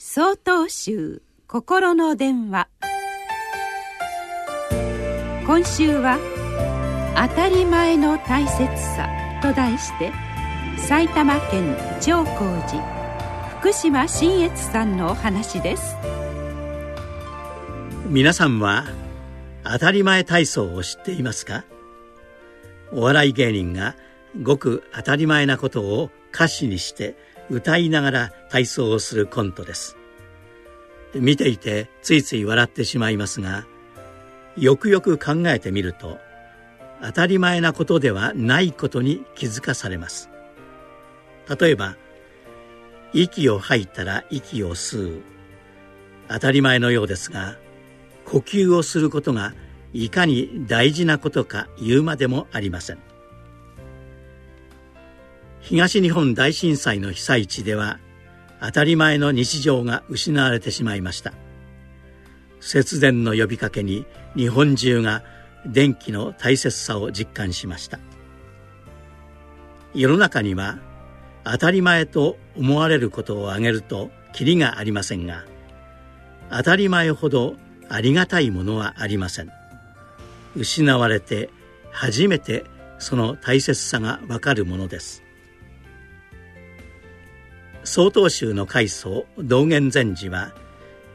総統集心の電話。今週は「当たり前の大切さ」と題して埼玉県長光寺福島新越さんのお話です。皆さんは当たり前体操を知っていますか？お笑い芸人がごく当たり前なことを歌詞にして歌いながら体操をするコントです。見ていてついつい笑ってしまいますがよくよく考えてみると当たり前なことではないことに気づかされます。例えば息を吐いたら息を吸う。当たり前のようですが呼吸をすることがいかに大事なことか言うまでもありません。東日本大震災の被災地では当たり前の日常が失われてしまいました。節電の呼びかけに日本中が電気の大切さを実感しました。世の中には当たり前と思われることを挙げるときりがありませんが当たり前ほどありがたいものはありません。失われて初めてその大切さがわかるものです。曹洞宗の開祖道元禅師は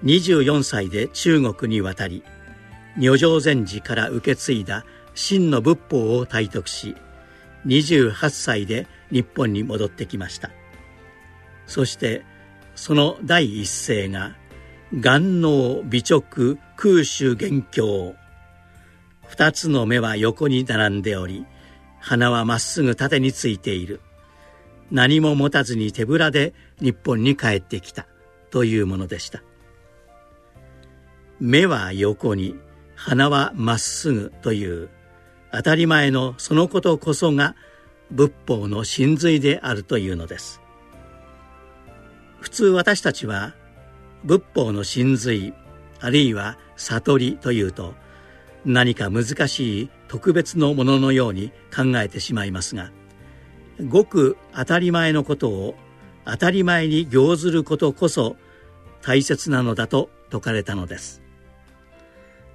24歳で中国に渡り女性禅師から受け継いだ真の仏法を体得し28歳で日本に戻ってきました。そしてその第一声が眼能美直空襲元凶二つの目は横に並んでおり鼻はまっすぐ縦についている。何も持たずに手ぶらで日本に帰ってきた。というものでした。目は横に鼻はまっすぐという当たり前のそのことこそが仏法の真髄であるというのです。普通私たちは仏法の真髄あるいは悟りというと何か難しい特別のもののように考えてしまいますがごく当たり前のことを当たり前に行ずることこそ大切なのだと説かれたのです。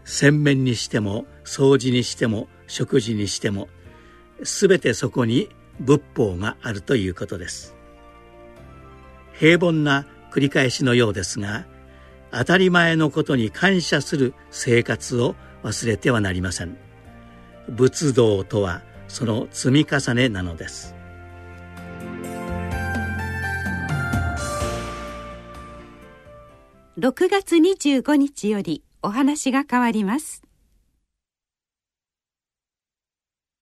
洗面にしても掃除にしても食事にしても全てそこに仏法があるということです。平凡な繰り返しのようですが当たり前のことに感謝する生活を忘れてはなりません。仏道とはその積み重ねなのです。6月25日よりお話が変わります。